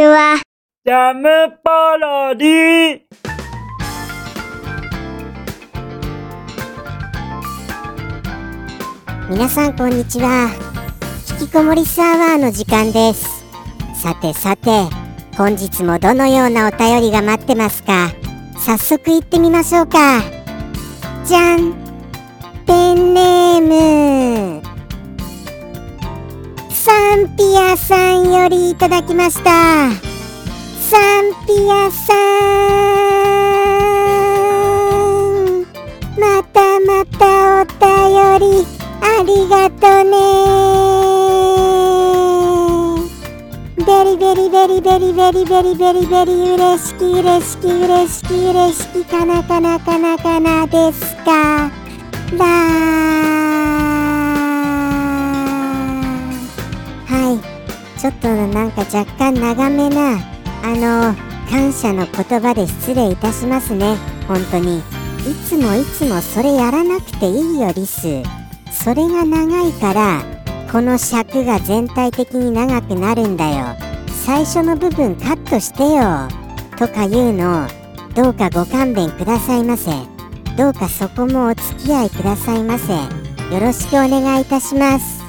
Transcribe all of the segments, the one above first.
ちは。ジャムパロディ。皆さんこんにちは。引きこもりサーバーの時間です。さてさて本日もどのようなお便りが待ってますか？早速行ってみましょうか。じゃん。ペンネームサンピアさんよりいただきました。サンピアさんまたまたお便りありがとね。 very very very very very very very very 嬉しき嬉しき嬉しき嬉しきかなかなかなかなですか？だなんか若干長めなあの感謝の言葉で失礼いたしますね。本当に。いつもいつもそれやらなくていいよリス。それが長いからこの尺が全体的に長くなるんだよ。最初の部分カットしてよ。とか言うの。どうかご勘弁くださいませ。どうかそこもお付き合いくださいませ。よろしくお願いいたします。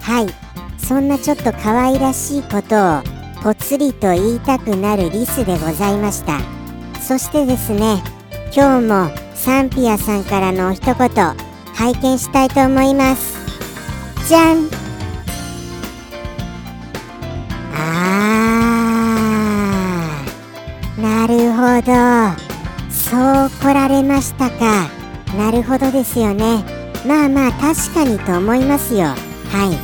はい。そんなちょっと可愛らしいことをぽつりと言いたくなるリスでございました。そしてですね今日もサンピアさんからのお一言拝見したいと思います。じゃん。あー。なるほど。そう来られましたか。なるほどですよね。まあまあ確かにと思いますよ。は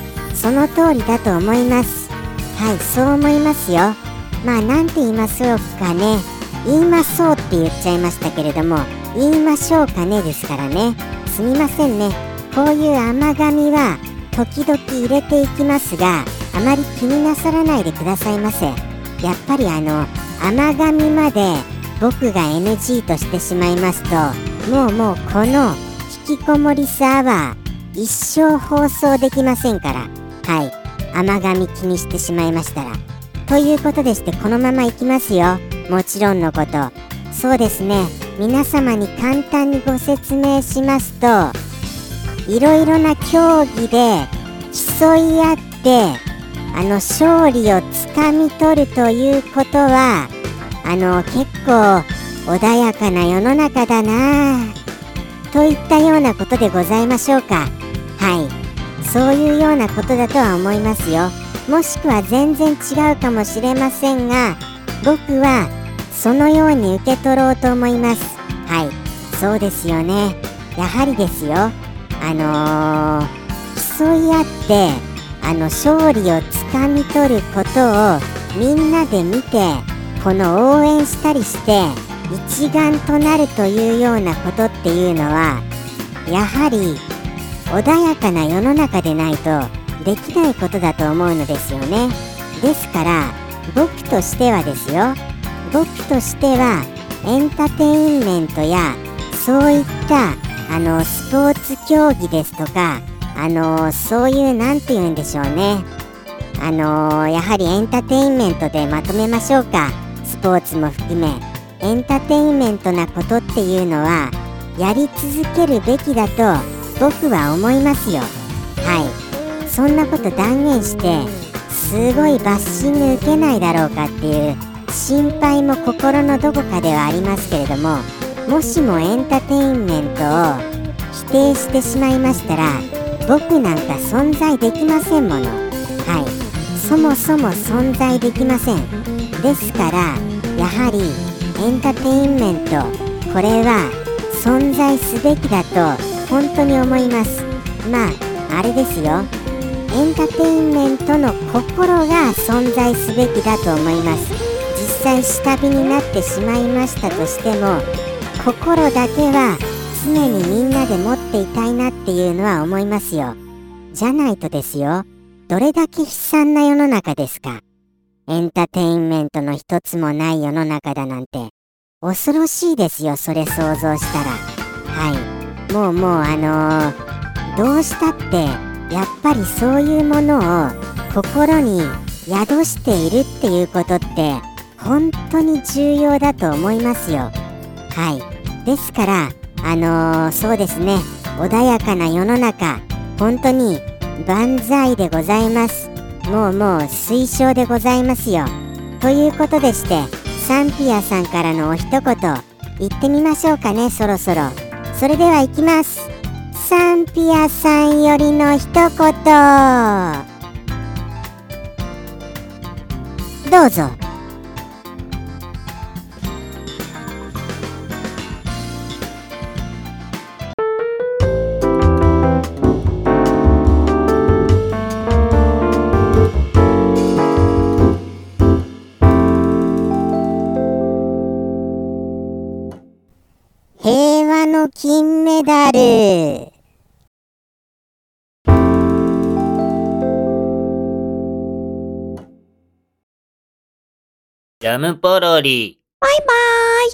い。その通りだと思います。はいそう思いますよ。まあなんて言いましょうかね。言いましょうって言っちゃいましたけれども言いましょうかねですからね。すみませんね。こういう甘噛みは時々入れていきますがあまり気になさらないでくださいませ。やっぱりあの甘噛みまで僕が NG としてしまいますともうもうこの引きこもりスアワー一生放送できませんから。はい甘噛み気にしてしまいましたら。ということでしてこのままいきますよ。もちろんのこと。そうですね。皆様に簡単にご説明しますといろいろな競技で競い合ってあの勝利をつかみ取るということはあの結構穏やかな世の中だなといったようなことでございましょうか。はい。そういうようなことだとは思いますよ。もしくは全然違うかもしれませんが僕はそのように受け取ろうと思います。はい。そうですよね。やはりですよ。あのー、競い合ってあの勝利をつかみ取ることをみんなで見てこの応援したりして一丸となるというようなことっていうのはやはり穏やかな世の中でないとできないことだと思うのですよね。ですから僕としてはですよ。僕としてはエンターテインメントやそういったあのスポーツ競技ですとかあのそういう何て言うんでしょうね。あのやはりエンターテインメントでまとめましょうか。スポーツも含め。エンターテインメントなことっていうのはやり続けるべきだと僕は思いますよ。はい。そんなこと断言してすごいバッシング受けないだろうかっていう心配も心のどこかではありますけれどももしもエンターテインメントを否定してしまいましたら僕なんか存在できませんもの。はい。そもそも存在できません。ですからやはりエンターテインメントこれは存在すべきだと本当に思います。まああれですよ。エンターテインメントの心が存在すべきだと思います。実際下火になってしまいましたとしても心だけは常にみんなで持っていたいなっていうのは思いますよ。じゃないとですよ。どれだけ悲惨な世の中ですか。エンターテインメントの一つもない世の中だなんて。恐ろしいですよそれ想像したら。はい。もうもうあのー、どうしたってやっぱりそういうものを心に宿しているっていうことって本当に重要だと思いますよ。はい。ですからあのーそうですね。穏やかな世の中本当に万歳でございます。もうもう推奨でございますよ。ということでしてサンピアさんからのお一言言ってみましょうかねそろそろ。それでは行きます。サンピアさんよりの一言。どうぞ。の金メダルジャムポロリ。バイバーイ。